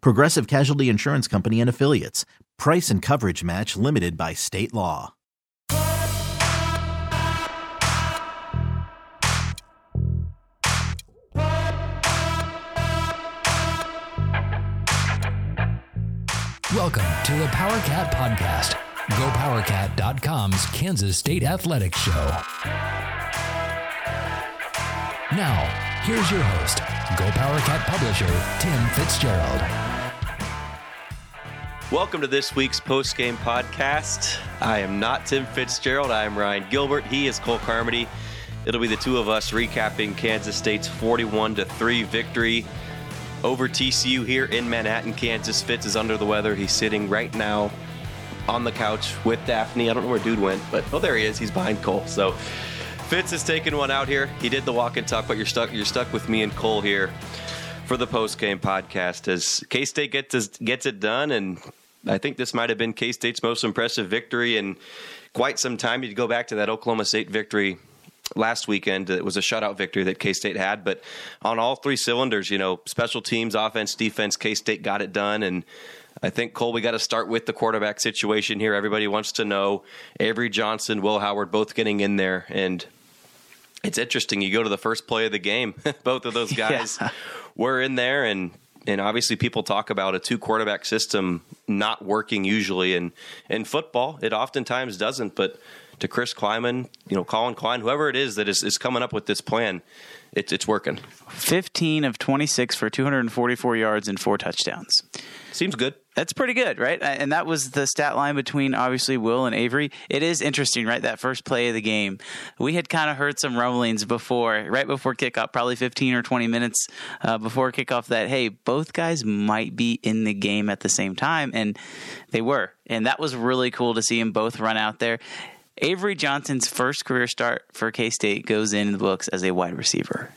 Progressive Casualty Insurance Company and Affiliates. Price and coverage match limited by state law. Welcome to the PowerCat Podcast, GoPowerCat.com's Kansas State Athletics Show. Now, here's your host, GoPowerCat publisher, Tim Fitzgerald. Welcome to this week's post game podcast. I am not Tim Fitzgerald. I am Ryan Gilbert. He is Cole Carmody. It'll be the two of us recapping Kansas State's 41 3 victory over TCU here in Manhattan, Kansas. Fitz is under the weather. He's sitting right now on the couch with Daphne. I don't know where dude went, but oh, there he is. He's behind Cole. So Fitz has taken one out here. He did the walk and talk, but you're stuck. You're stuck with me and Cole here for the post game podcast as K State gets gets it done, and I think this might have been K State's most impressive victory in quite some time. You go back to that Oklahoma State victory last weekend. It was a shutout victory that K State had, but on all three cylinders, you know, special teams, offense, defense, K State got it done. And I think, Cole, we got to start with the quarterback situation here. Everybody wants to know Avery Johnson, Will Howard both getting in there. And it's interesting. You go to the first play of the game, both of those guys yeah. were in there. And and obviously people talk about a two quarterback system not working usually in in football it oftentimes doesn't but to Chris Klieman, you know, Colin Klein, whoever it is that is, is coming up with this plan, it's it's working. 15 of 26 for 244 yards and four touchdowns. Seems good. That's pretty good, right? And that was the stat line between obviously Will and Avery. It is interesting, right? That first play of the game. We had kind of heard some rumblings before, right before kickoff, probably 15 or 20 minutes uh, before kickoff, that, hey, both guys might be in the game at the same time. And they were. And that was really cool to see them both run out there. Avery Johnson's first career start for K State goes in the books as a wide receiver.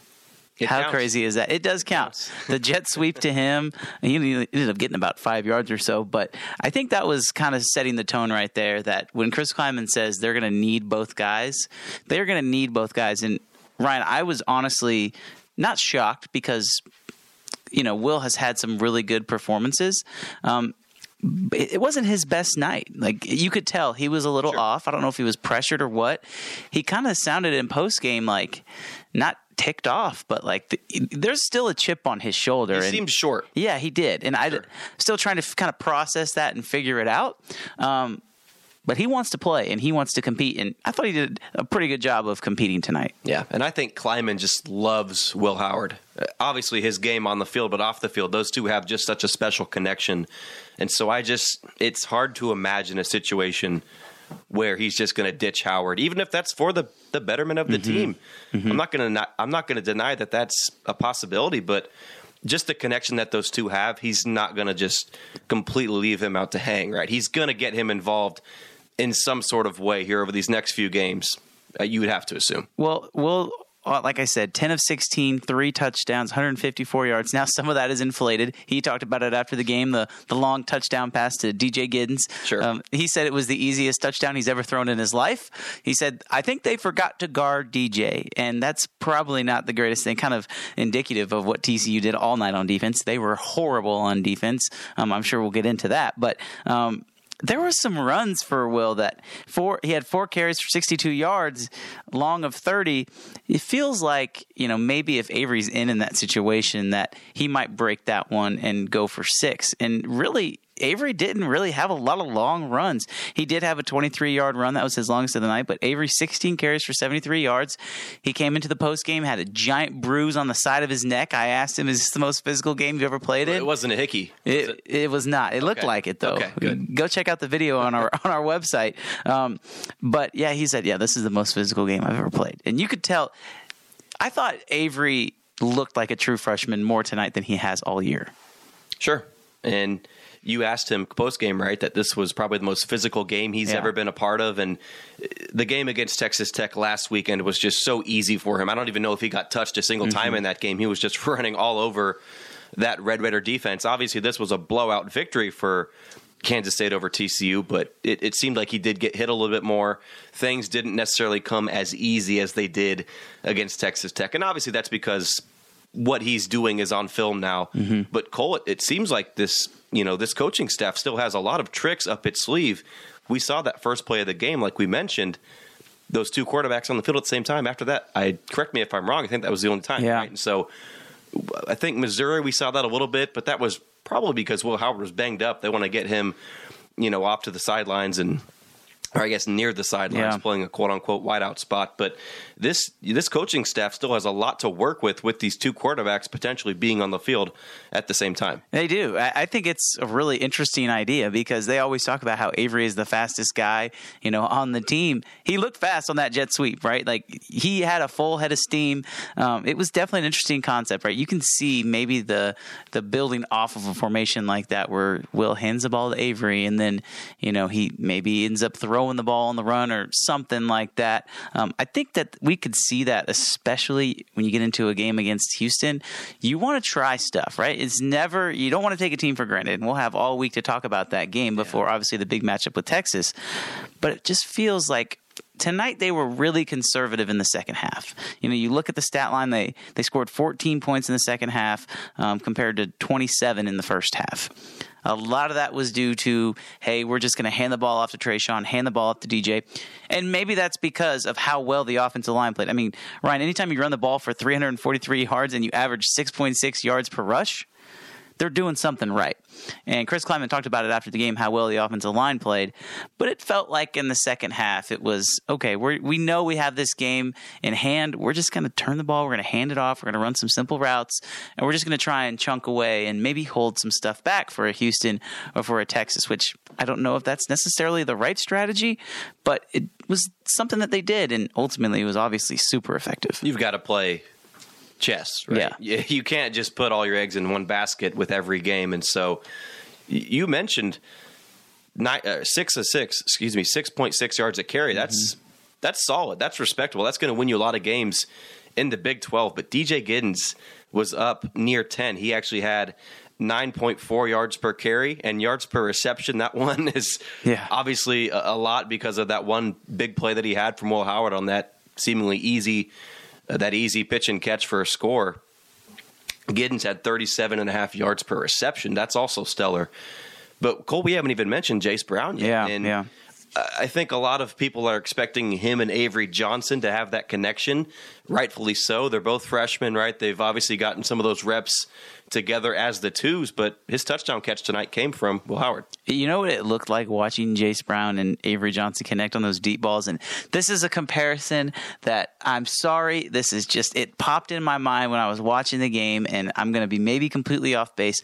It How counts. crazy is that? It does count. the jet sweep to him, he ended up getting about five yards or so. But I think that was kind of setting the tone right there. That when Chris Klieman says they're going to need both guys, they're going to need both guys. And Ryan, I was honestly not shocked because you know Will has had some really good performances. Um, it wasn't his best night. Like you could tell he was a little sure. off. I don't know if he was pressured or what. He kind of sounded in post game like not ticked off, but like the, there's still a chip on his shoulder. He seems short. Yeah, he did, and sure. I still trying to f- kind of process that and figure it out. Um, but he wants to play and he wants to compete. And I thought he did a pretty good job of competing tonight. Yeah, and I think Klieman just loves Will Howard. Uh, obviously, his game on the field, but off the field, those two have just such a special connection. And so I just, it's hard to imagine a situation where he's just going to ditch Howard, even if that's for the, the betterment of the mm-hmm. team. Mm-hmm. I'm not going to I'm not going to deny that that's a possibility, but just the connection that those two have, he's not going to just completely leave him out to hang. Right? He's going to get him involved in some sort of way here over these next few games. Uh, you would have to assume. Well, well, like I said, 10 of 16, three touchdowns, 154 yards. Now, some of that is inflated. He talked about it after the game, the, the long touchdown pass to DJ Giddens. Sure. Um, he said it was the easiest touchdown he's ever thrown in his life. He said, I think they forgot to guard DJ, and that's probably not the greatest thing, kind of indicative of what TCU did all night on defense. They were horrible on defense. Um, I'm sure we'll get into that. But, um, there were some runs for Will that four he had four carries for 62 yards, long of 30. It feels like you know maybe if Avery's in in that situation that he might break that one and go for six. And really, Avery didn't really have a lot of long runs. He did have a 23 yard run. That was his longest of the night, but Avery 16 carries for 73 yards. He came into the post game, had a giant bruise on the side of his neck. I asked him, is this the most physical game you've ever played in? It wasn't a hickey. Was it, it? it, was not. It looked Okay. like it though. Okay, good. Go check out the video on our on our website. Um, but yeah, he said, yeah, this is the most physical game I've ever played, and you could tell. I thought Avery looked like a true freshman more tonight than he has all year. Sure. And you asked him post game, right, that this was probably the most physical game he's Yeah. ever been a part of. And uh, the game against Texas Tech last weekend was just so easy for him. I don't even know if he got touched a single time Mm-hmm. in that game. He was just running all over that Red Raider defense. Obviously, this was a blowout victory for Kansas State over TCU, but it, it seemed like he did get hit a little bit more. Things didn't necessarily come as easy as they did against Texas Tech. And obviously, that's because what he's doing is on film now. Mm-hmm. But Cole, it, it seems like this, you know, this coaching staff still has a lot of tricks up its sleeve. We saw that first play of the game, like we mentioned, those two quarterbacks on the field at the same time. After that, I correct me if I'm wrong. I think that was the only time. Yeah. Right? And so, I think Missouri we saw that a little bit, but that was probably because Will Howard was banged up. They want to get him, you know, off to the sidelines and. Or I guess near the sidelines, Yeah. playing a quote unquote wideout spot. But this this coaching staff still has a lot to work with with these two quarterbacks potentially being on the field at the same time. They do. I, I think it's a really interesting idea because they always talk about how Avery is the fastest guy, you know, on the team. He looked fast on that jet sweep, right? Like he had a full head of steam. Um, it was definitely an interesting concept, right? You can see maybe the the building off of a formation like that where Will hands the ball to Avery and then you know he maybe ends up throwing the ball on the run or something like that. Um, I think that we could see that, especially when you get into a game against Houston. You want to try stuff, right? It's never you don't want to take a team for granted, and we'll have all week to talk about that game before obviously the big matchup with Texas. But it just feels like tonight they were really conservative in the second half. You know, you look at the stat line; they they scored 14 points in the second half um, compared to 27 in the first half. A lot of that was due to, hey, we're just going to hand the ball off to Treshaun, hand the ball off to DJ. And maybe that's because of how well the offensive line played. I mean, Ryan, anytime you run the ball for 343 yards and you average 6.6 yards per rush, they're doing something right. And Chris Klieman talked about it after the game how well the offensive line played, but it felt like in the second half it was okay. We we know we have this game in hand. We're just going to turn the ball. We're going to hand it off. We're going to run some simple routes, and we're just going to try and chunk away and maybe hold some stuff back for a Houston or for a Texas. Which I don't know if that's necessarily the right strategy, but it was something that they did, and ultimately it was obviously super effective. You've got to play chess, right? Yeah. You can't just put all your eggs in one basket with every game. And so you mentioned nine, uh, six of six, excuse me, 6.6 yards a carry. That's that's solid. That's respectable. That's going to win you a lot of games in the Big 12. But DJ Giddens was up near 10. He actually had 9.4 yards per carry and yards per reception. That one is Yeah. obviously a, a lot because of that one big play that he had from Will Howard on that seemingly easy uh, that easy pitch and catch for a score. Giddens had 37 and a half yards per reception. That's also stellar. But Cole, we haven't even mentioned Jayce Brown yet. Yeah, and yeah. I think a lot of people are expecting him and Avery Johnson to have that connection. Rightfully so. They're both freshmen, right? They've obviously gotten some of those reps together as the twos, but his touchdown catch tonight came from Will Howard. You know what it looked like watching Jayce Brown and Avery Johnson connect on those deep balls? And this is a comparison that I'm sorry, this is just, it popped in my mind when I was watching the game, and I'm going to be maybe completely off base,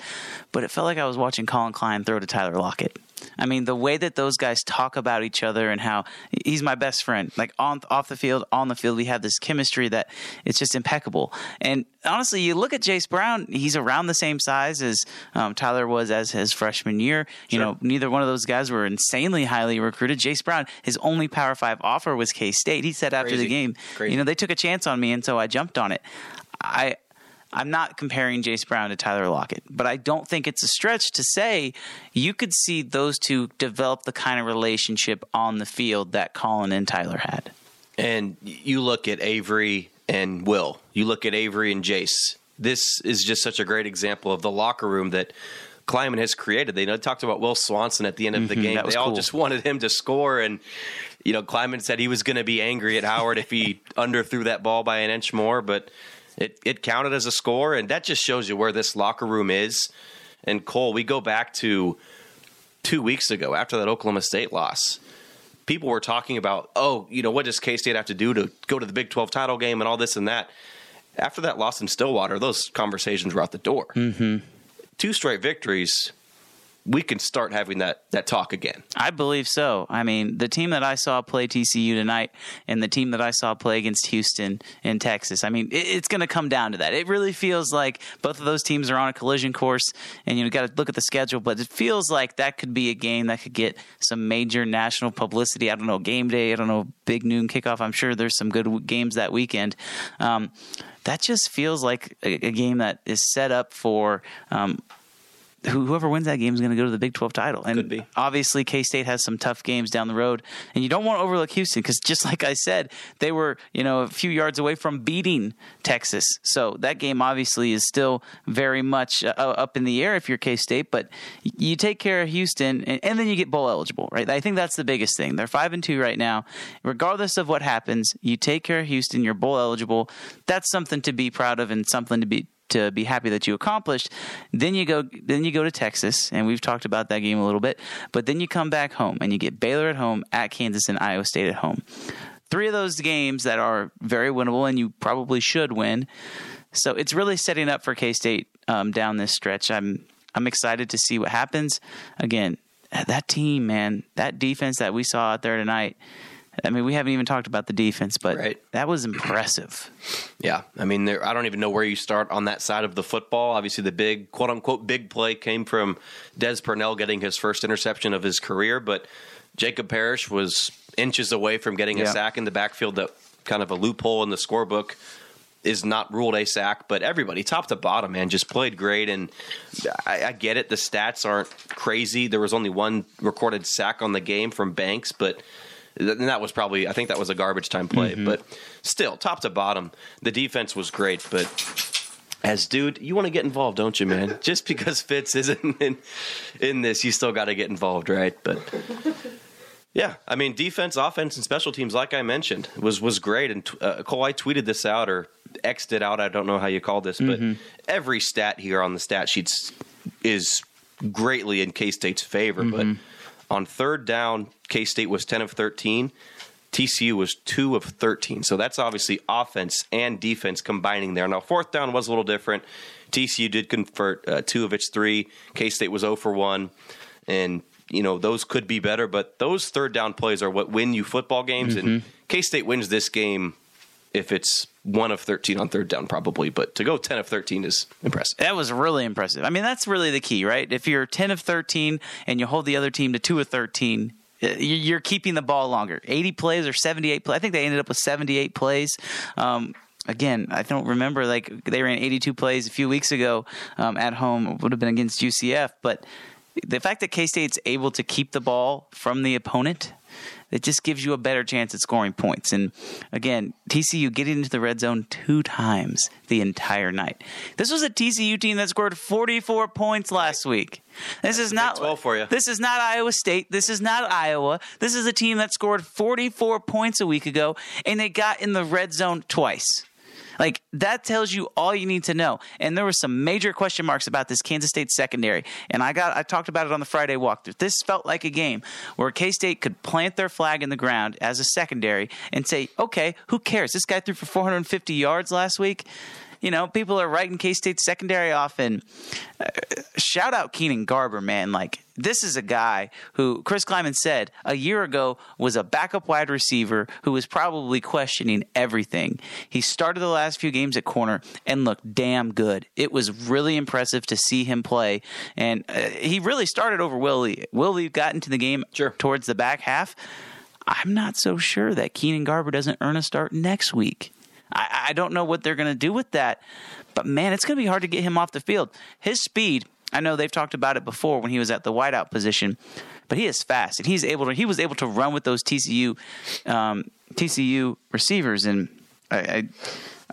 but it felt like I was watching Colin Klein throw to Tyler Lockett. I mean, the way that those guys talk about each other and how he's my best friend, like on off the field, on the field, we have this chemistry that it's just impeccable. And honestly, you look at Jayce Brown; he's around the same size as um, Tyler was as his freshman year. You know, neither one of those guys were insanely highly recruited. Jayce Brown, his only Power Five offer was K State. He said after Crazy. the game, Crazy. you know, they took a chance on me, and so I jumped on it. I. I'm not comparing Jayce Brown to Tyler Lockett, but I don't think it's a stretch to say you could see those two develop the kind of relationship on the field that Colin and Tyler had. And you look at Avery and Will. You look at Avery and Jayce. This is just such a great example of the locker room that Klieman has created. They talked about Will Swanson at the end of the game. Mm-hmm, was They all cool. just wanted him to score, and you know Klieman said he was going to be angry at Howard if he underthrew that ball by an inch more, but it it counted as a score, and that just shows you where this locker room is. And Cole, we go back to two weeks ago after that Oklahoma State loss, people were talking about, oh, you know, what does K State have to do to go to the Big 12 title game and all this and that. After that loss in Stillwater, those conversations were out the door. Mm-hmm. Two straight victories we can start having that that talk again. I believe so. I mean, the team that I saw play TCU tonight and the team that I saw play against Houston in Texas. I mean, it, it's going to come down to that. It really feels like both of those teams are on a collision course, and you got to look at the schedule. But it feels like that could be a game that could get some major national publicity. I don't know, game day. I don't know, big noon kickoff. I'm sure there's some good games that weekend. Um, that just feels like a, a, game that is set up for. Um, whoever wins that game is going to go to the Big 12 title. And obviously, K State has some tough games down the road, and you don't want to overlook Houston because, just like I said, they were you know a few yards away from beating Texas. So that game obviously is still very much uh, up in the air if you're K State. But you take care of Houston, and, and then you get bowl eligible, right? I think that's the biggest thing. They're five and two right now. Regardless of what happens, you take care of Houston. You're bowl eligible. That's something to be proud of and something to be to be happy that you accomplished. Then you go then you go to Texas, and we've talked about that game a little bit. But then you come back home and you get Baylor at home, at Kansas, and Iowa State at home. Three of those games that are very winnable, and you probably should win. So it's really setting up for K State um, down this stretch. I'm I'm excited to see what happens. Again, that team, man, that defense that we saw out there tonight I mean, we haven't even talked about the defense, but right. that was impressive. Yeah, I mean, there, I don't even know where you start on that side of the football. Obviously, the big quote unquote big play came from Des Purnell getting his first interception of his career, but Jacob Parrish was inches away from getting a sack in the backfield. That kind of a loophole in the scorebook is not ruled a sack, but everybody, top to bottom, man, just played great. And I, I, get it, the stats aren't crazy. There was only one recorded sack on the game from Banks, but and that was probably I think that was a garbage time play, mm-hmm. but still top to bottom, the defense was great. But as dude, you want to get involved, don't you, man? Just because Fitz isn't in, in this, you still got to get involved, right? But yeah, I mean, defense, offense, and special teams, like I mentioned, was was great. And uh, Cole, I tweeted this out or xed it out. I don't know how you call this, but mm-hmm. every stat here on the stat sheets is greatly in K State's favor. Mm-hmm. But on third down, K State was 10 of 13. TCU was 2 of 13. So that's obviously offense and defense combining there. Now, fourth down was a little different. TCU did convert uh, two of its three. K State was 0 for 1. And, you know, those could be better, but those third down plays are what win you football games. Mm-hmm. And K State wins this game if it's one of 13 on third down, probably. But to go 10 of 13 is impressive. That was really impressive. I mean, that's really the key, right? If you're 10 of 13 and you hold the other team to 2 of 13, uh, you're keeping the ball longer. 80 plays or 78 plays. I think they ended up with 78 plays. Um, again, I don't remember like they ran 82 plays a few weeks ago um, at home. It would have been against UCF, but the fact that K State's able to keep the ball from the opponent it just gives you a better chance at scoring points. And again, TCU getting into the red zone two times the entire night. This was a TCU team that scored 44 points last week. This is not 12 for you. This is not Iowa State. This is not Iowa. This is a team that scored 44 points a week ago and they got in the red zone twice. Like that tells you all you need to know. And there were some major question marks about this Kansas State secondary. And I got I talked about it on the Friday walkthrough. This felt like a game where K State could plant their flag in the ground as a secondary and say, okay, who cares? This guy threw for 450 yards last week you know, people are writing K State secondary off. And uh, shout out Keenan Garber, man. Like, this is a guy who Chris Klieman said a year ago was a backup wide receiver who was probably questioning everything. He started the last few games at corner and looked damn good. It was really impressive to see him play. And uh, he really started over Will Lee. Willie got into the game sure. towards the back half. I'm not so sure that Keenan Garber doesn't earn a start next week. I, I don't know what they're going to do with that. But man, it's going to be hard to get him off the field. His speed, I know they've talked about it before when he was at the wideout position, but he is fast and he's able to. He was able to run with those TCU um, TCU receivers, and I, I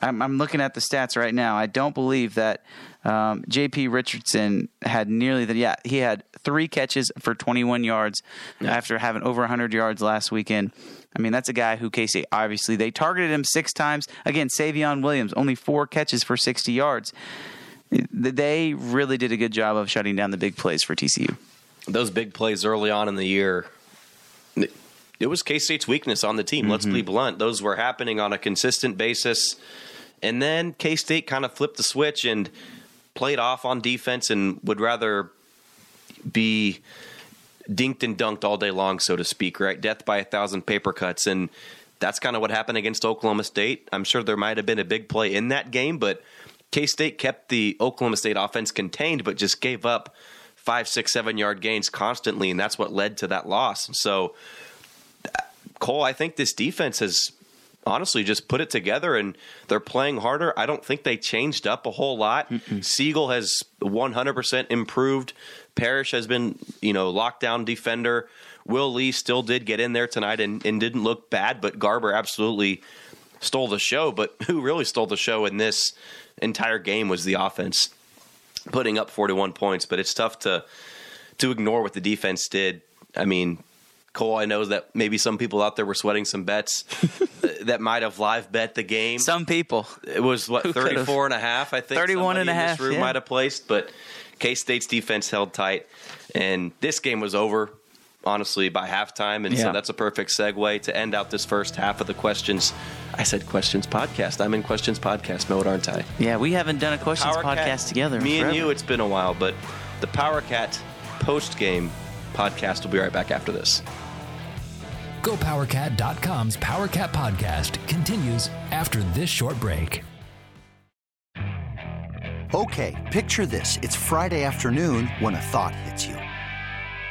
I'm, I'm, looking at the stats right now. I don't believe that um, J.P. Richardson had nearly the yeah he had three catches for 21 yards yeah. after having over 100 yards last weekend. I mean, that's a guy who Casey obviously they targeted him six times. Again, Savion Williams only four catches for 60 yards. They really did a good job of shutting down the big plays for TCU. those big plays early on in the year, it, was K State's weakness on the team. Mm-hmm. Let's be blunt; those were happening on a consistent basis, and then K State kind of flipped the switch and played off on defense and would rather be dinked and dunked all day long, so to speak, right? Death by a thousand paper cuts. And that's kind of what happened against Oklahoma State. I'm sure there might have been a big play in that game, but K State kept the Oklahoma State offense contained, but just gave up five, six, seven yard gains constantly. And that's what led to that loss. So, Cole, I think this defense has honestly just put it together and they're playing harder. I don't think they changed up a whole lot. Mm-mm. Siegel has 100% improved. Parrish has been, you know, lockdown defender. Will Lee still did get in there tonight and, and didn't look bad, but Garber absolutely stole the show. But who really stole the show in this entire game was the offense, putting up 41 points. But it's tough to to ignore what the defense did. I mean, Cole, I know that maybe some people out there were sweating some bets uh, that might have live bet the game. Some people. It was what 34 and a half, I think. 31 and a half. room yeah. might have placed, but K State's defense held tight, and this game was over honestly by halftime, and yeah. so that's a perfect segue to end out this first half of the questions. I said questions podcast. I'm in questions podcast mode, aren't I? Yeah, we haven't done a questions Power podcast Cat, together. Me forever. and you, it's been a while, but the Power Cat post game podcast will be right back after this. GoPowerCat.com's PowerCat podcast continues after this short break. Okay, picture this. It's Friday afternoon when a thought hits you.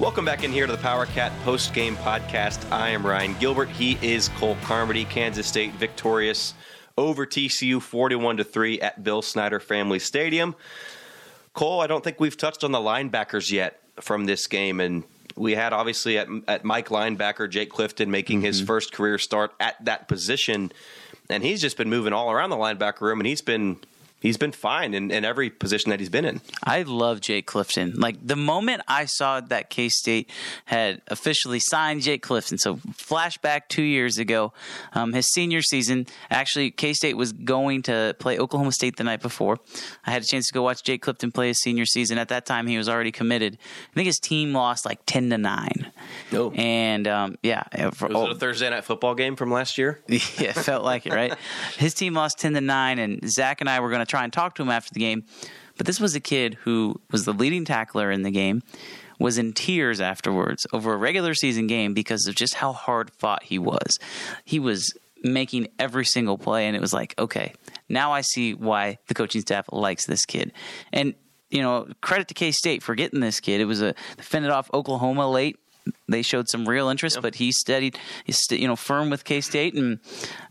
Welcome back in here to the Power Cat post game podcast. I am Ryan Gilbert. He is Cole Carmody. Kansas State victorious over TCU 41 to 3 at Bill Snyder Family Stadium. Cole, I don't think we've touched on the linebackers yet from this game, and we had obviously at, at Mike linebacker Jake Clifton making mm-hmm. his first career start at that position, and he's just been moving all around the linebacker room, and he's been he's been fine in, in every position that he's been in. I love Jake Clifton. Like the moment I saw that K State had officially signed Jake Clifton, so flashback two years ago, um, his senior season. Actually, K State was going to play Oklahoma State the night before. I had a chance to go watch Jake Clifton play his senior season. At that time, he was already committed. I think his team lost like ten to nine. Oh, and um, yeah, for, was oh, it a Thursday night football game from last year? yeah, it felt like it, right? his team lost ten to nine, and Zach and I were going to try and talk to him after the game. But this was a kid who was the leading tackler in the game, was in tears afterwards over a regular season game because of just how hard fought he was. He was making every single play, and it was like, okay, now I see why the coaching staff likes this kid. And you know, credit to K State for getting this kid. It was a fended off Oklahoma late they showed some real interest, yep. but he studied, he's you know firm with K State, and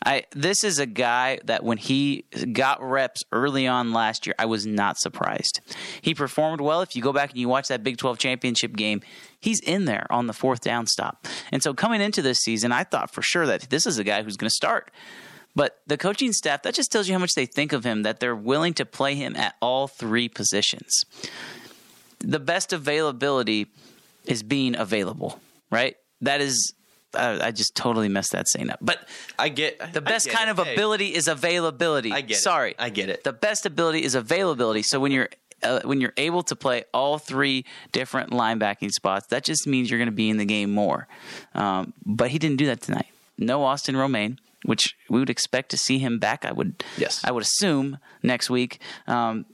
I this is a guy that when he got reps early on last year, I was not surprised. He performed well. If you go back and you watch that Big Twelve championship game, he's in there on the fourth down stop. And so coming into this season, I thought for sure that this is a guy who's going to start. But the coaching staff, that just tells you how much they think of him, that they're willing to play him at all three positions. The best availability is being available, right? That is uh, I just totally messed that saying up. But I get the best get kind it. of hey. ability is availability. I get Sorry, it. I get it. The best ability is availability. So when you're uh, when you're able to play all three different linebacking spots, that just means you're going to be in the game more. Um, but he didn't do that tonight. No Austin Romaine, which we would expect to see him back. I would yes. I would assume next week. Um,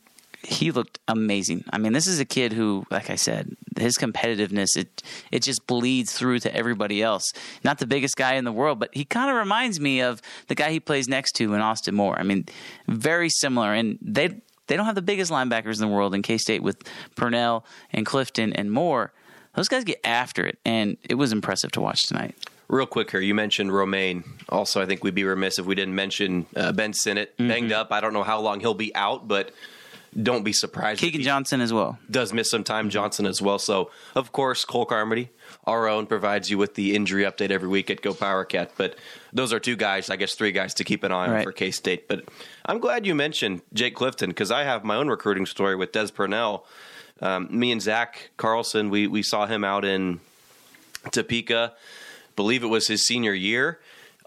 he looked amazing. I mean, this is a kid who, like I said, his competitiveness it it just bleeds through to everybody else. Not the biggest guy in the world, but he kind of reminds me of the guy he plays next to in Austin Moore. I mean, very similar, and they they don't have the biggest linebackers in the world in K State with Purnell and Clifton and Moore. Those guys get after it, and it was impressive to watch tonight. Real quick here, you mentioned Romaine. Also, I think we'd be remiss if we didn't mention uh, Ben Sinnott, mm-hmm. banged up. I don't know how long he'll be out, but don't be surprised. Keegan Johnson as well. does miss some time. Johnson as well. So of course, Cole Carmody, our own, provides you with the injury update every week at Go Power Cat. But those are two guys, I guess, three guys to keep an eye on Right. for K State. But I'm glad you mentioned Jake Clifton because I have my own recruiting story with Des Purnell. Um, me and Zach Carlson, we we saw him out in Topeka. Believe it was his senior year.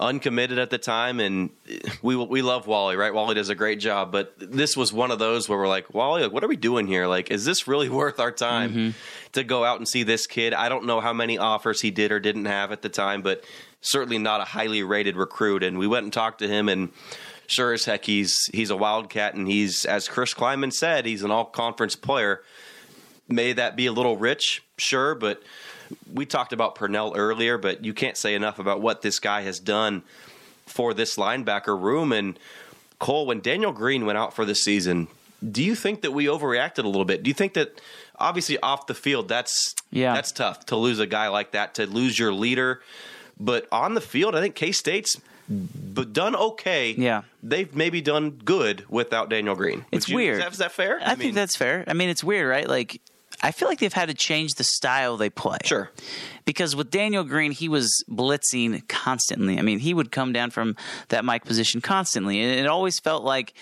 Uncommitted at the time, and we we love Wally, right? Wally does a great job, but this was one of those where we're like, Wally, like, what are we doing here? Like, is this really worth our time mm-hmm. to go out and see this kid? I don't know how many offers he did or didn't have at the time, but certainly not a highly rated recruit. And we went and talked to him, and sure as heck, he's he's a wildcat, and he's as Chris Klieman said, he's an all conference player. May that be a little rich, sure, but we talked about Purnell earlier, but you can't say enough about what this guy has done for this linebacker room. And Cole, when Daniel Green went out for the season, do you think that we overreacted a little bit? Do you think that obviously off the field, that's Yeah. that's tough to lose a guy like that, to lose your leader, but on the field, I think K State's but done okay. Yeah. they've maybe done good without Daniel Green. It's you- weird. Is that, is that fair? I, think mean, that's fair. I mean, it's weird, right? Like, I feel like they've had to change the style they play. sure. Because with Daniel Green, he was blitzing constantly. I mean, he would come down from that mic position constantly. And it always felt like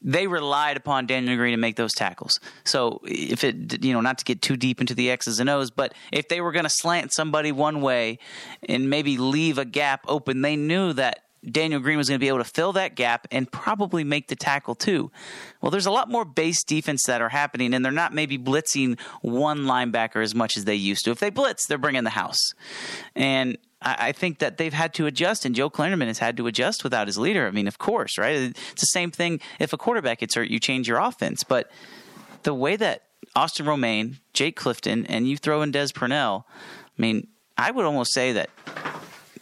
they relied upon Daniel Green to make those tackles. So if it, you know, not to get too deep into the X's and O's, but if they were going to slant somebody one way and maybe leave a gap open, they knew that Daniel Green was going to be able to fill that gap and probably make the tackle too. Well, there's a lot more base defense that are happening, and they're not maybe blitzing one linebacker as much as they used to. If they blitz, they're bringing the house. And I think that they've had to adjust, and Joe Klanderman has had to adjust without his leader. I mean, of course, right? It's the same thing if a quarterback gets hurt, you change your offense. But the way that Austin Romaine, Jake Clifton, and you throw in Des Purnell, I mean, I would almost say that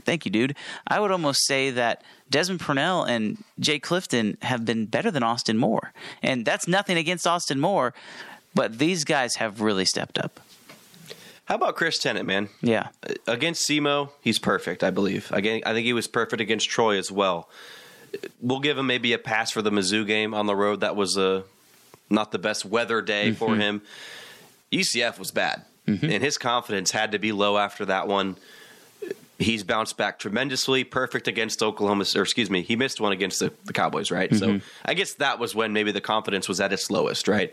Thank you, dude. I would almost say that Desmond Purnell and Jay Clifton have been better than Austin Moore. And that's nothing against Austin Moore, but these guys have really stepped up. How about Chris Tennant, man? Yeah. against SEMO, he's perfect, I believe. Again, I think he was perfect against Troy as well. We'll give him maybe a pass for the Mizzou game on the road. That was a not the best weather day mm-hmm. for him. UCF was bad, mm-hmm. and his confidence had to be low after that one. He's bounced back tremendously. Perfect against Oklahoma, or excuse me, he missed one against the, the Cowboys, right? So I guess that was when maybe the confidence was at its lowest, right?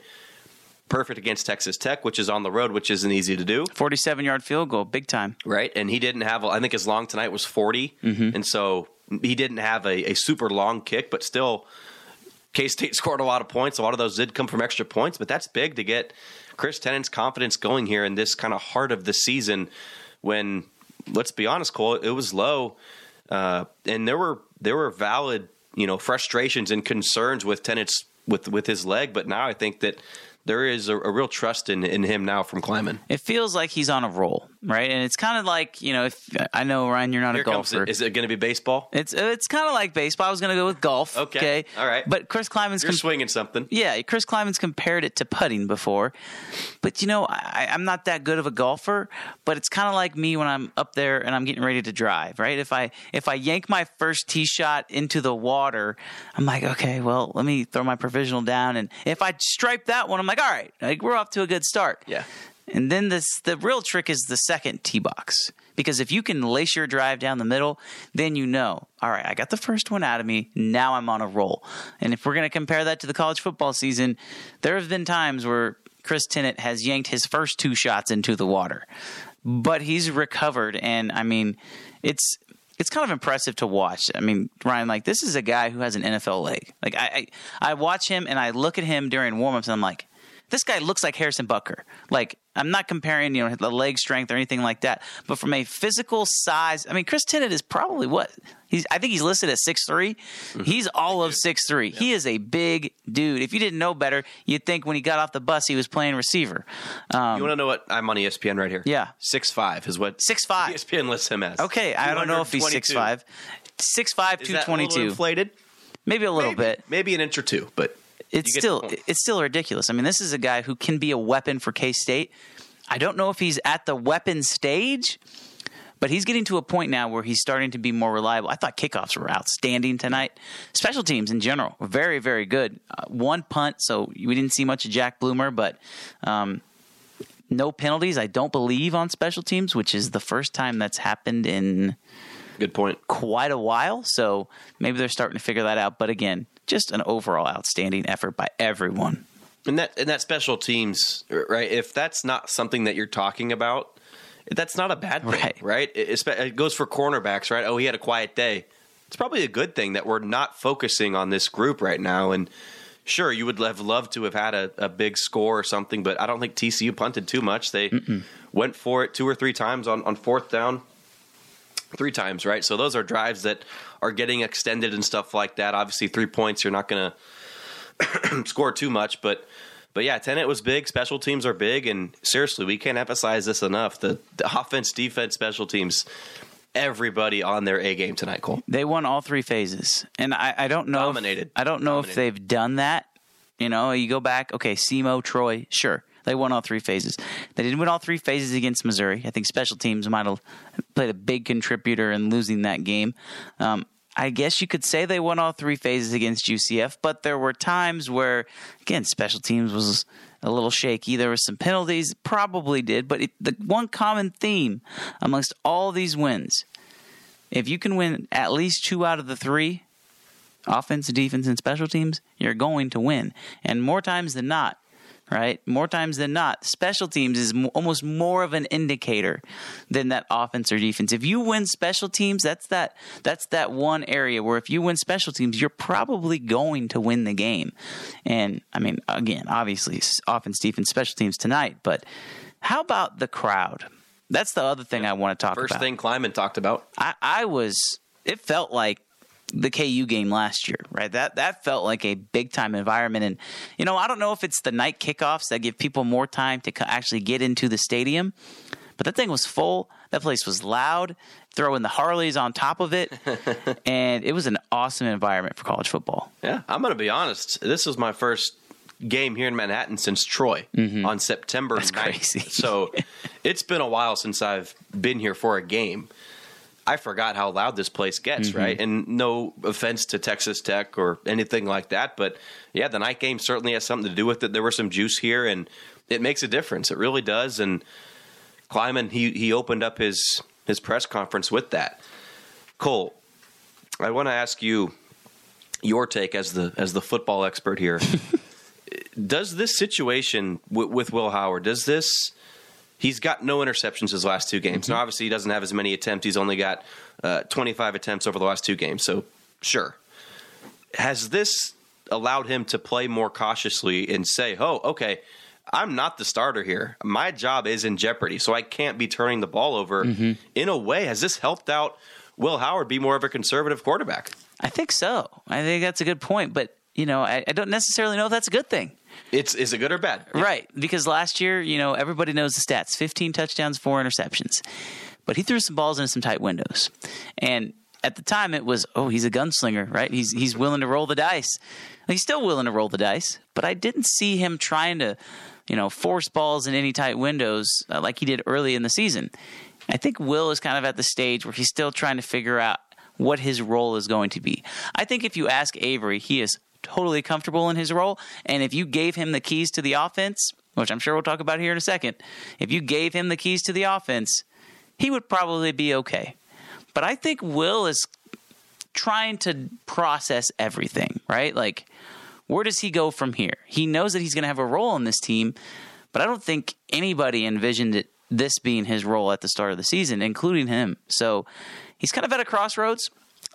Perfect against Texas Tech, which is on the road, which isn't easy to do. 47 yard field goal, big time. right? And he didn't have, I think his long tonight was 40. Mm-hmm. And so he didn't have a, a super long kick, but still, K State scored a lot of points. A lot of those did come from extra points, but that's big to get Chris Tennant's confidence going here in this kind of heart of the season when, let's be honest, Cole, it was low. Uh, and there were there were valid, you know, frustrations and concerns with Tennant's with with his leg, but now I think that there is a, a real trust in, in him now from Klieman. It feels like he's on a roll, right? And it's kind of like, you know, if I know, Ryan, you're not Here a golfer. Is it going to be baseball? It's it's kind of like baseball. I was going to go with golf. Okay. All right. But Chris Klieman's You're com- swinging something. Yeah, Chris Klieman's compared it to putting before, but you know I, I'm not that good of a golfer. But it's kind of like me when I'm up there and I'm getting ready to drive. Right? If I if I yank my first tee shot into the water, I'm like, okay, well, let me throw my provisional down, and if I stripe that one, I'm like, all right, like we're off to a good start. Yeah. And then this the real trick is the second tee box. Because if you can lace your drive down the middle, then you know, all right, I got the first one out of me. Now I'm on a roll. And if we're going to compare that to the college football season, there have been times where Chris Tennant has yanked his first two shots into the water. But he's recovered and I mean, it's it's kind of impressive to watch. I mean, Ryan, like this is a guy who has an NFL leg. Like I I, I watch him and I look at him during warmups and I'm like, this guy looks like Harrison Butker. Like I'm not comparing, you know, the leg strength or anything like that, but from a physical size, I mean, Chris Tennant is probably what he's. I think he's listed at six He's all of six three. He is a big dude. If you didn't know better, you'd think when he got off the bus he was playing receiver. Um, You want to know what I'm on ESPN right here? Yeah. six five is what 6'5". ESPN lists him as. okay, I don't know if he's 222. six five. Six Is that a little inflated? maybe a little maybe, bit. maybe an inch or two, but it's still it's still ridiculous. I mean, this is a guy who can be a weapon for K State. I don't know if he's at the weapon stage, But he's getting to a point now where he's starting to be more reliable. I thought kickoffs were outstanding tonight. Special teams in general were very, very good. Uh, one punt, so we didn't see much of Jack Bloomer, but um, no penalties, I don't believe, on special teams, which is the first time that's happened in Good point. quite a while. So maybe they're starting to figure that out. But again, just an overall outstanding effort by everyone. And that and that special teams, right? If that's not something that you're talking about, that's not a bad thing, Right. right? It, it goes for cornerbacks, right? Oh, he had a quiet day. It's probably a good thing that we're not focusing on this group right now. And sure, you would have loved to have had a, a big score or something, but I don't think TCU punted too much. They went for it two or three times on, on fourth down. Three times, right? So those are drives that are getting extended and stuff like that. Obviously, three points, you're not going to score too much, but but yeah, Tennant was big. Special teams are big, and seriously, we can't emphasize this enough. The the offense, defense, special teams, everybody on their A game tonight. Cole. They won all three phases, and I, I don't know. if- I don't know if they've done that. You know, you go back. Okay, SEMO, Troy, sure, they won all three phases. They didn't win all three phases against Missouri. I think special teams might have played a big contributor in losing that game. Um, I guess you could say they won all three phases against UCF, but there were times where, again, special teams was a little shaky. There were some penalties, probably did, but it, the one common theme amongst all these wins if you can win at least two out of the three offense, defense, and special teams, you're going to win. And more times than not, right? More times than not, special teams is m- almost more of an indicator than that offense or defense. If you win special teams, that's that that's that one area where if you win special teams, you're probably going to win the game. And I mean, again, obviously, offense, defense, special teams tonight, but how about the crowd? That's the other thing I want to talk First about. thing Klieman talked about. I, I was it felt like the KU game last year, right? That that felt like a big time environment, and you know I don't know if it's the night kickoffs that give people more time to actually get into the stadium, but that thing was full. That place was loud. Throwing the Harleys on top of it, and it was an awesome environment for college football. Yeah, I'm going to be honest. This was my first game here in Manhattan since Troy mm-hmm. on September That's 9th. crazy. so it's been a while since I've been here for a game. I forgot how loud this place gets, mm-hmm. right? And no offense to Texas Tech or anything like that, but yeah, the night game certainly has something to do with it. There was some juice here, and it makes a difference. It really does. And Klieman, he he opened up his his press conference with that. Cole, I want to ask you your take as the as the football expert here. does this situation with, with Will Howard does this? He's got no interceptions his last two games. Now, obviously, he doesn't have as many attempts. He's only got uh, 25 attempts over the last two games. So, sure. Has this allowed him to play more cautiously and say, "Oh, okay, I'm not the starter here. My job is in jeopardy, so I can't be turning the ball over." In a way, has this helped out Will Howard be more of a conservative quarterback? I think so. I think that's a good point, but you know I, I don't necessarily know if that's a good thing. It's is it good or bad? Right. Because last year, you know, everybody knows the stats 15 touchdowns, four interceptions. But he threw some balls into some tight windows. And at the time, it was, oh, he's a gunslinger, right? He's, he's willing to roll the dice. He's still willing to roll the dice, but I didn't see him trying to, you know, force balls in any tight windows uh, like he did early in the season. I think Will is kind of at the stage where he's still trying to figure out what his role is going to be. I think if you ask Avery, he is totally comfortable in his role. And if you gave him the keys to the offense, which I'm sure we'll talk about here in a second, if you gave him the keys to the offense, he would probably be okay. But I think Will is trying to process everything, right? Like, where does he go from here? He knows that he's going to have a role in this team, but I don't think anybody envisioned it this being his role at the start of the season, including him. So he's kind of at a crossroads.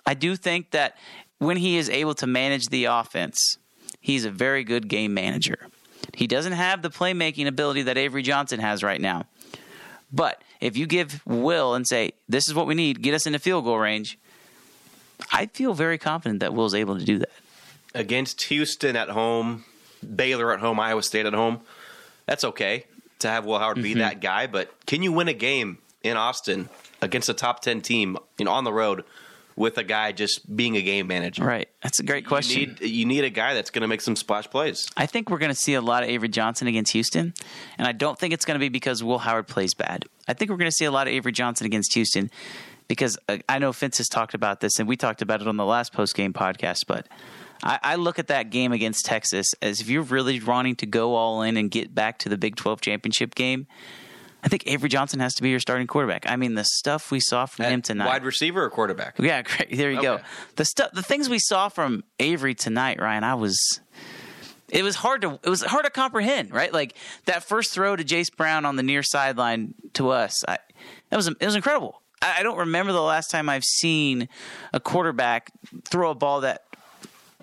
I do think that when he is able to manage the offense, he's a very good game manager. He doesn't have the playmaking ability that Avery Johnson has right now. But if you give Will and say, this is what we need, get us into field goal range, I feel very confident that Will's able to do that. against Houston at home, Baylor at home, Iowa State at home. That's okay to have Will Howard be Mm-hmm. that guy, but can you win a game in Austin against a top 10 team, you know, on the road with a guy just being a game manager? Right. That's a great question. You need, you need a guy that's going to make some splash plays. I think we're going to see a lot of Avery Johnson against Houston, and I don't think it's going to be because Will Howard plays bad. I think we're going to see a lot of Avery Johnson against Houston because uh, I know Fitz has talked about this, and we talked about it on the last post game podcast. But I, I, look at that game against Texas as if you're really wanting to go all in and get back to the Big 12 championship game. I think Avery Johnson has to be your starting quarterback. I mean, the stuff we saw from At him tonight. Wide receiver or quarterback? Yeah, great. There you Okay. go. The stuff, the things we saw from Avery tonight, Ryan. I was. It was hard to it was hard to comprehend, right? Like that first throw to Jayce Brown on the near sideline to us. I, that was it was incredible. I, I don't remember the last time I've seen a quarterback throw a ball that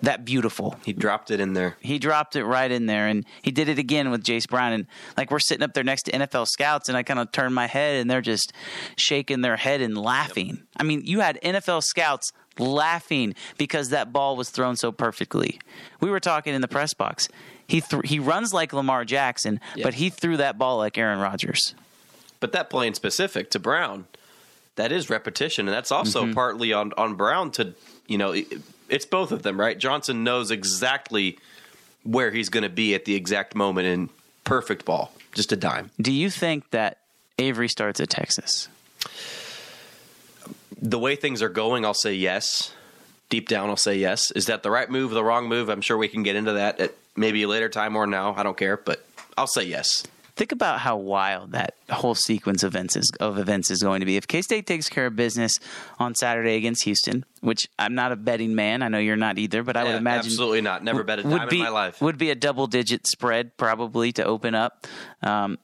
that beautiful He dropped it in there. he dropped it right in there and he did it again with Jayce Brown and like we're sitting up there next to NFL scouts and I kind of turn my head and they're just shaking their head and laughing. I mean, you had NFL scouts laughing because that ball was thrown so perfectly. We were talking in the press box. He th- he runs like Lamar Jackson, but he threw that ball like Aaron Rodgers. But that play in specific to Brown, that is repetition, and that's also mm-hmm. partly on on Brown to you know it's both of them, right? Johnson knows exactly where he's going to be at the exact moment in perfect ball, just a dime. Do you think that Avery starts at Texas? The way things are going, I'll say yes. Deep down, I'll say yes. Is that the right move, the wrong move? I'm sure we can get into that at maybe a later time or now. I don't care, but I'll say yes. Think about how wild that whole sequence of events is, of events is going to be. If K State takes care of business on Saturday against Houston, which I'm not a betting man, I know you're not either, but I would imagine absolutely not. Never bet a dime would be in my life. would be a double digit spread probably to open up. Um,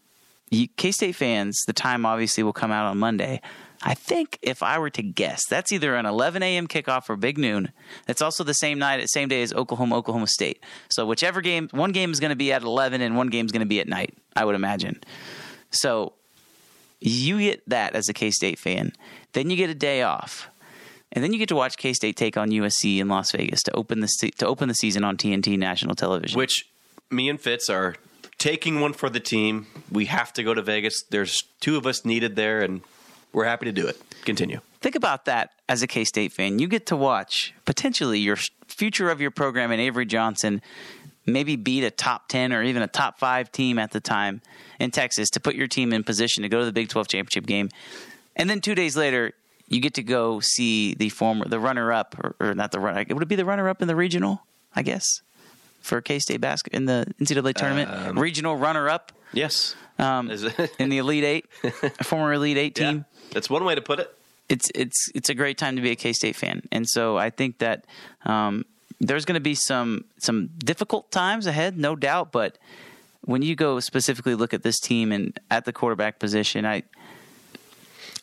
K State fans, the time obviously will come out on Monday. I think if I were to guess, that's either an 11 a.m. kickoff or big noon. It's also the same night, same day as Oklahoma, Oklahoma State. So whichever game, one game is going to be at 11 and one game is going to be at night. I would imagine. So you get that as a K State fan. Then you get a day off. And then you get to watch K State take on USC in Las Vegas to open the to open the season on TNT national television. which me and Fitz are taking one for the team. We have to go to Vegas. There's two of us needed there, and we're happy to do it. Continue. Think about that as a K State fan. You get to watch potentially your future of your program and Avery Johnson maybe beat a top 10 or even a top 5 team at the time in Texas to put your team in position to go to the Big 12 championship game. And then 2 days later, you get to go see the former the runner up or, or not the runner would it would be the runner up in the regional, I guess, for K State basket in the NCAA tournament, um, regional runner up Yes. Um, in the Elite 8, a former Elite 8 team Yeah, that's one way to put it. it's it's it's a great time to be a K State fan, and so I think that um, there's going to be some some difficult times ahead, no doubt. But when you go specifically look at this team and at the quarterback position, I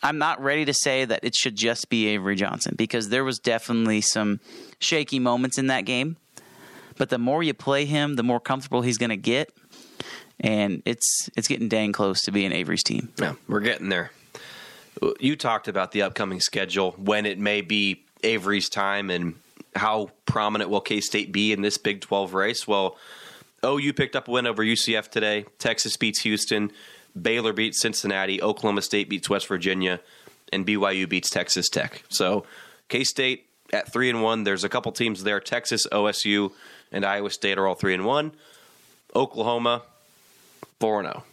I'm not ready to say that it should just be Avery Johnson because there was definitely some shaky moments in that game. But the more you play him, the more comfortable he's going to get, and it's it's getting dang close to being Avery's team. Yeah, we're getting there. You talked about the upcoming schedule, when it may be Avery's time, and how prominent will K State be in this Big 12 race. Well, OU picked up a win over UCF today. Texas beats Houston. Baylor beats Cincinnati. Oklahoma State beats West Virginia. And BYU beats Texas Tech. So K State at 3 and 1. There's a couple teams there. Texas, OSU, and Iowa State are all 3 and 1. Oklahoma, 4 and 0.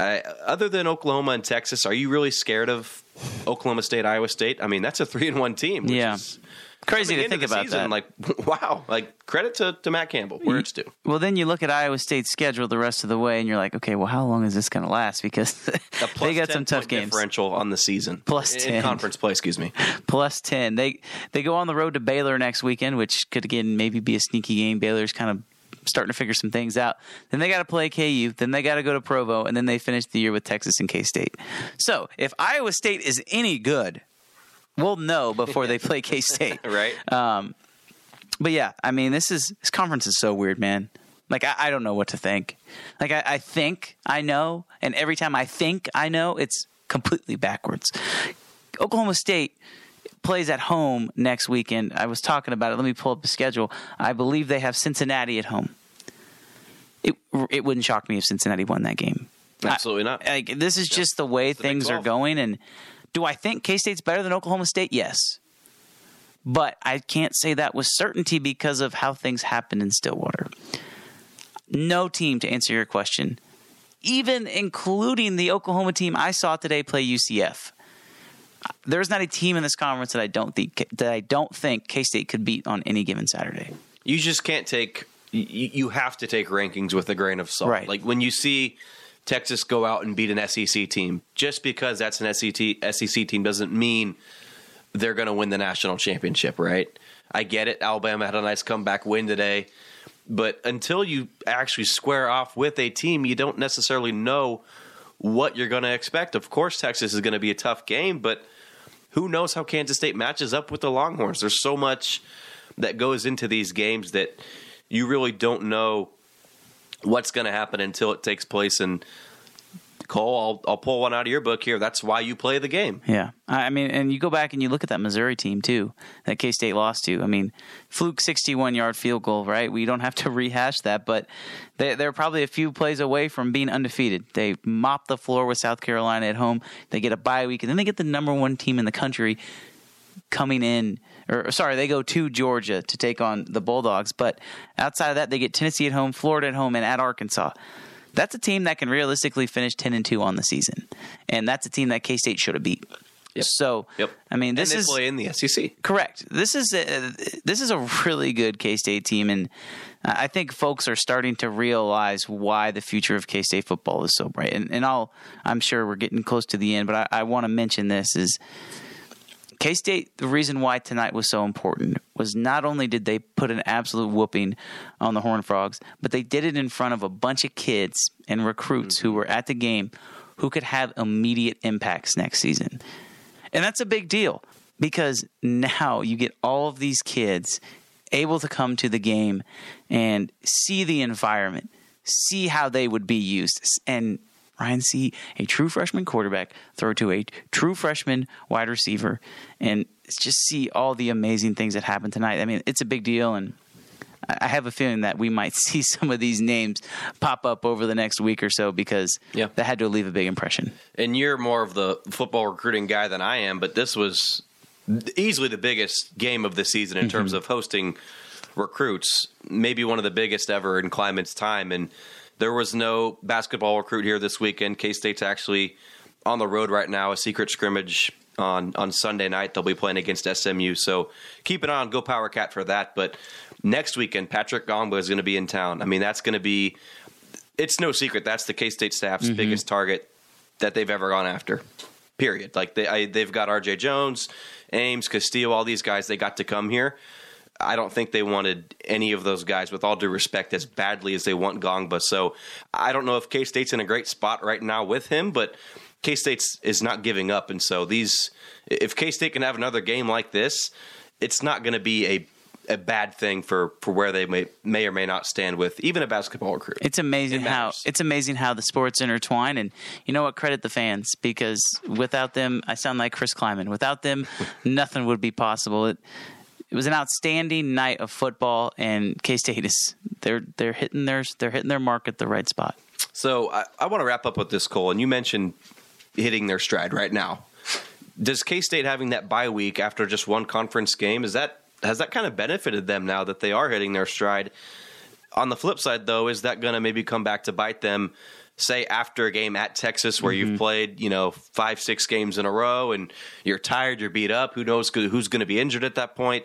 I, other than Oklahoma and Texas, are you really scared of Oklahoma State, Iowa State? I mean, that's a three and one team. which Yeah. is Crazy to think about season, that. Like, wow! Like credit to, to Matt Campbell, where it's due. Well, then you look at Iowa State's schedule the rest of the way, and you're like, okay, well, how long is this going to last? Because they got 10 some tough games. Differential on the season, Plus in 10. conference play. Excuse me. Plus ten. They they go on the road to Baylor next weekend, which could again maybe be a sneaky game. Baylor's kind of starting to figure some things out. Then they got to play KU. Then they got to go to Provo, and then they finish the year with Texas and K State. So if Iowa State is any good, we'll know before they play K State. Right? Um, but yeah, I mean, this is this conference is so weird, man. Like I, I don't know what to think. Like I, I think I know, and every time I think I know, it's completely backwards. Oklahoma State plays at home next weekend. I was talking about it. Let me pull up the schedule. I believe they have Cincinnati at home. It it wouldn't shock me if Cincinnati won that game. Absolutely not. Like this is just the way the things are going. And do I think K State's better than Oklahoma State? Yes, but I can't say that with certainty because of how things happened in Stillwater. No team, to answer your question, even including the Oklahoma team I saw today play UCF. There's not a team in this conference that I don't think that I don't think K State could beat on any given Saturday. You just can't take. You, you have to take rankings with a grain of salt. Right. Like when you see Texas go out and beat an SEC team, just because that's an SEC SEC team doesn't mean they're going to win the national championship, right? I get it. Alabama had a nice comeback win today, but until you actually square off with a team, you don't necessarily know what you're going to expect. Of course, Texas is going to be a tough game, but who knows how Kansas State matches up with the Longhorns? There's so much that goes into these games that you really don't know what's going to happen until it takes place. And Cole, I'll, I'll pull one out of your book here. That's why you play the game. Yeah, I mean, and you go back and you look at that Missouri team too, that K State lost to. I mean, fluke sixty-one yard field goal, right? We don't have to rehash that, but they, they're probably a few plays away from being undefeated. They mop the floor with South Carolina at home. They get a bye week, and then they get the number one team in the country coming in. Or sorry, they go to Georgia to take on the Bulldogs. But outside of that, they get Tennessee at home, Florida at home, and at Arkansas that's a team that can realistically finish 10 and 2 on the season. And that's a team that K State should have beat. Yep. So, Yep. I mean, this is play in the SEC. correct. This is a, this is a really good K State team, and I think folks are starting to realize why the future of K State football is so bright. And, and I'll, I'm sure we're getting close to the end, but I, I want to mention this is K State, the reason why tonight was so important was not only did they put an absolute whooping on the Horned Frogs, but they did it in front of a bunch of kids and recruits who mm-hmm. were at the game who could have immediate impacts next season. And that's a big deal because now you get all of these kids able to come to the game and see the environment, see how they would be used, and Ryan see a true freshman quarterback throw to a true freshman wide receiver, and just see all the amazing things that happened tonight. I mean, it's a big deal, and I have a feeling that we might see some of these names pop up over the next week or so because Yeah. that had to leave a big impression. And you're more of the football recruiting guy than I am, but this was easily the biggest game of the season in mm-hmm. terms of hosting recruits. Maybe one of the biggest ever in Klieman's time. And there was no basketball recruit here this weekend. K State's actually on the road right now, a secret scrimmage on, on Sunday night. They'll be playing against SMU. So keep an eye on GoPowercat for that. But next weekend, Patrick Ngongba is going to be in town. I mean, that's going to be, it's no secret. That's the K State staff's mm-hmm. biggest target that they've ever gone after. Period. Like they, I, they've got R.J. Jones, Ames, Castillo, all these guys. They got to come here. I don't think they wanted any of those guys, with all due respect, as badly as they want Ngongba. So I don't know if K State's in a great spot right now with him, but K State's is not giving up. And so these, if K State can have another game like this, it's not going to be a a bad thing for, for where they may may or may not stand with even a basketball recruit. It's amazing It how it's amazing how the sports intertwine, and you know what? Credit the fans because without them, I sound like Chris Klieman. Without them, nothing would be possible. It, it was an outstanding night of football, and K State is they're they're hitting their they're hitting their mark at the right spot. So I, I want to wrap up with this, Cole. And you mentioned hitting their stride right now. Does K State having that bye week after just one conference game is that has that kind of benefited them now that they are hitting their stride? On the flip side, though, is that going to maybe come back to bite them? Say after a game at Texas where you've mm-hmm. played, you know, five, six games in a row, and you're tired, you're beat up. Who knows who's going to be injured at that point?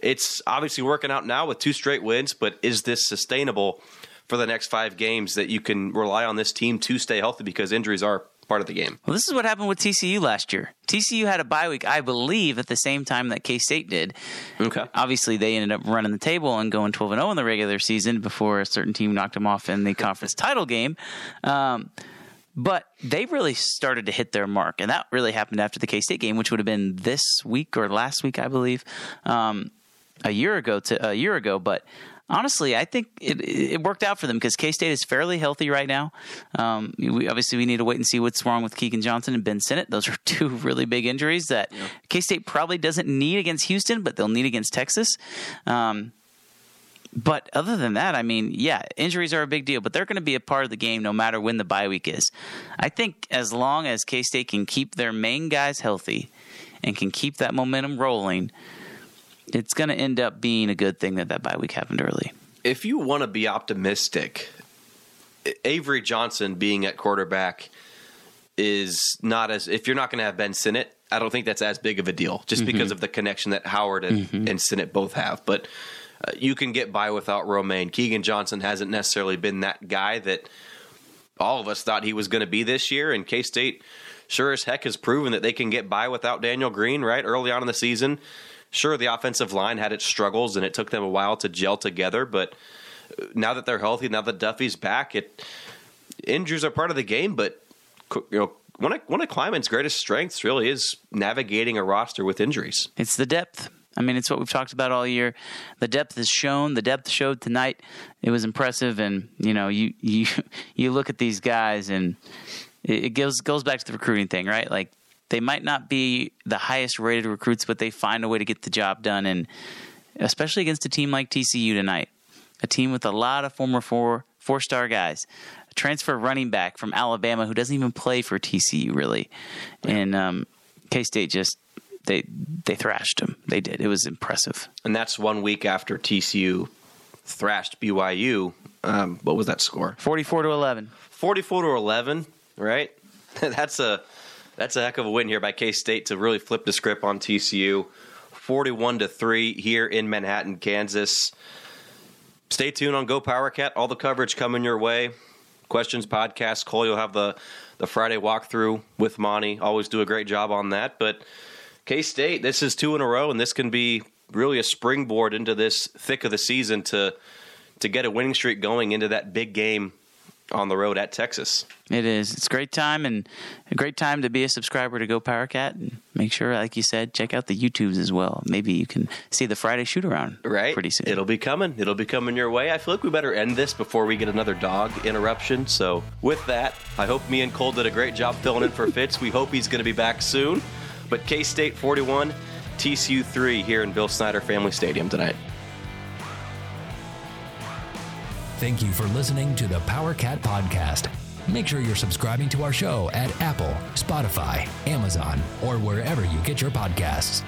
It's obviously working out now with two straight wins, but is this sustainable for the next five games that you can rely on this team to stay healthy because injuries are part of the game? Well, this is what happened with TCU last year. TCU had a bye week, I believe, at the same time that K State did. Okay. Obviously, they ended up running the table and going 12 and 0 in the regular season before a certain team knocked them off in the conference title game. Um, but they really started to hit their mark, and that really happened after the K State game, which would have been this week or last week, I believe, um, a year ago. To a year ago, but honestly, I think it, it worked out for them because K State is fairly healthy right now. Um, we, obviously, we need to wait and see what's wrong with Keegan Johnson and Ben Sinnott. Those are two really big injuries that K State probably doesn't need against Houston, but they'll need against Texas. Um, but other than that, I mean, yeah, injuries are a big deal, but they're going to be a part of the game no matter when the bye week is. I think as long as K State can keep their main guys healthy and can keep that momentum rolling, it's going to end up being a good thing that that bye week happened early. If you want to be optimistic, Avery Johnson being at quarterback is not as if you're not going to have Ben Sinnott. I don't think that's as big of a deal, just mm-hmm. because of the connection that Howard and, mm-hmm. and Sinnott both have. But uh, you can get by without Romaine. Keegan Johnson hasn't necessarily been that guy that all of us thought he was going to be this year, and K State sure as heck has proven that they can get by without Daniel Green. Right early on in the season, sure the offensive line had its struggles, and it took them a while to gel together, but uh, now that they're healthy, now that Duffy's back, it injuries are part of the game. But you know, one of one of Klieman's greatest strengths really is navigating a roster with injuries. It's the depth. I mean, it's what we've talked about all year. The depth is shown. The depth showed tonight. It was impressive, and you know, you you you look at these guys, and it, goes goes back to the recruiting thing, right? Like they might not be the highest rated recruits, but they find a way to get the job done, and especially against a team like TCU tonight a team with a lot of former four four star guys. A transfer running back from Alabama who doesn't even play for TCU really, and um, K State just they they thrashed them. They did. It was impressive. And that's one week after TCU thrashed BYU. Um, what was that score? Forty four to eleven. Forty four to eleven. Right. that's a that's a heck of a win here by K State to really flip the script on TCU. Forty one to three here in Manhattan, Kansas stay tuned on GoPowercat. All the coverage coming your way. Questions, podcasts. Cole, you'll have the, the Friday walkthrough with Monty. Always do a great job on that. But K State, this is two in a row, and this can be really a springboard into this thick of the season to to get a winning streak going into that big game on the road at Texas. It is. It's a great time and a great time to be a subscriber to GoPowercat and make sure, like you said, check out the YouTubes as well. Maybe you can see the Friday shoot around right pretty soon. It'll be coming. It'll be coming your way. I feel like we better end this before we get another dog interruption. So with that, I hope me and Cole did a great job filling in for Fitz. We hope he's going to be back soon. But K State 41, TCU 3 here in Bill Snyder Family Stadium tonight. Thank you for listening to the Powercat Podcast. Make sure you're subscribing to our show at Apple, Spotify, Amazon, or wherever you get your podcasts.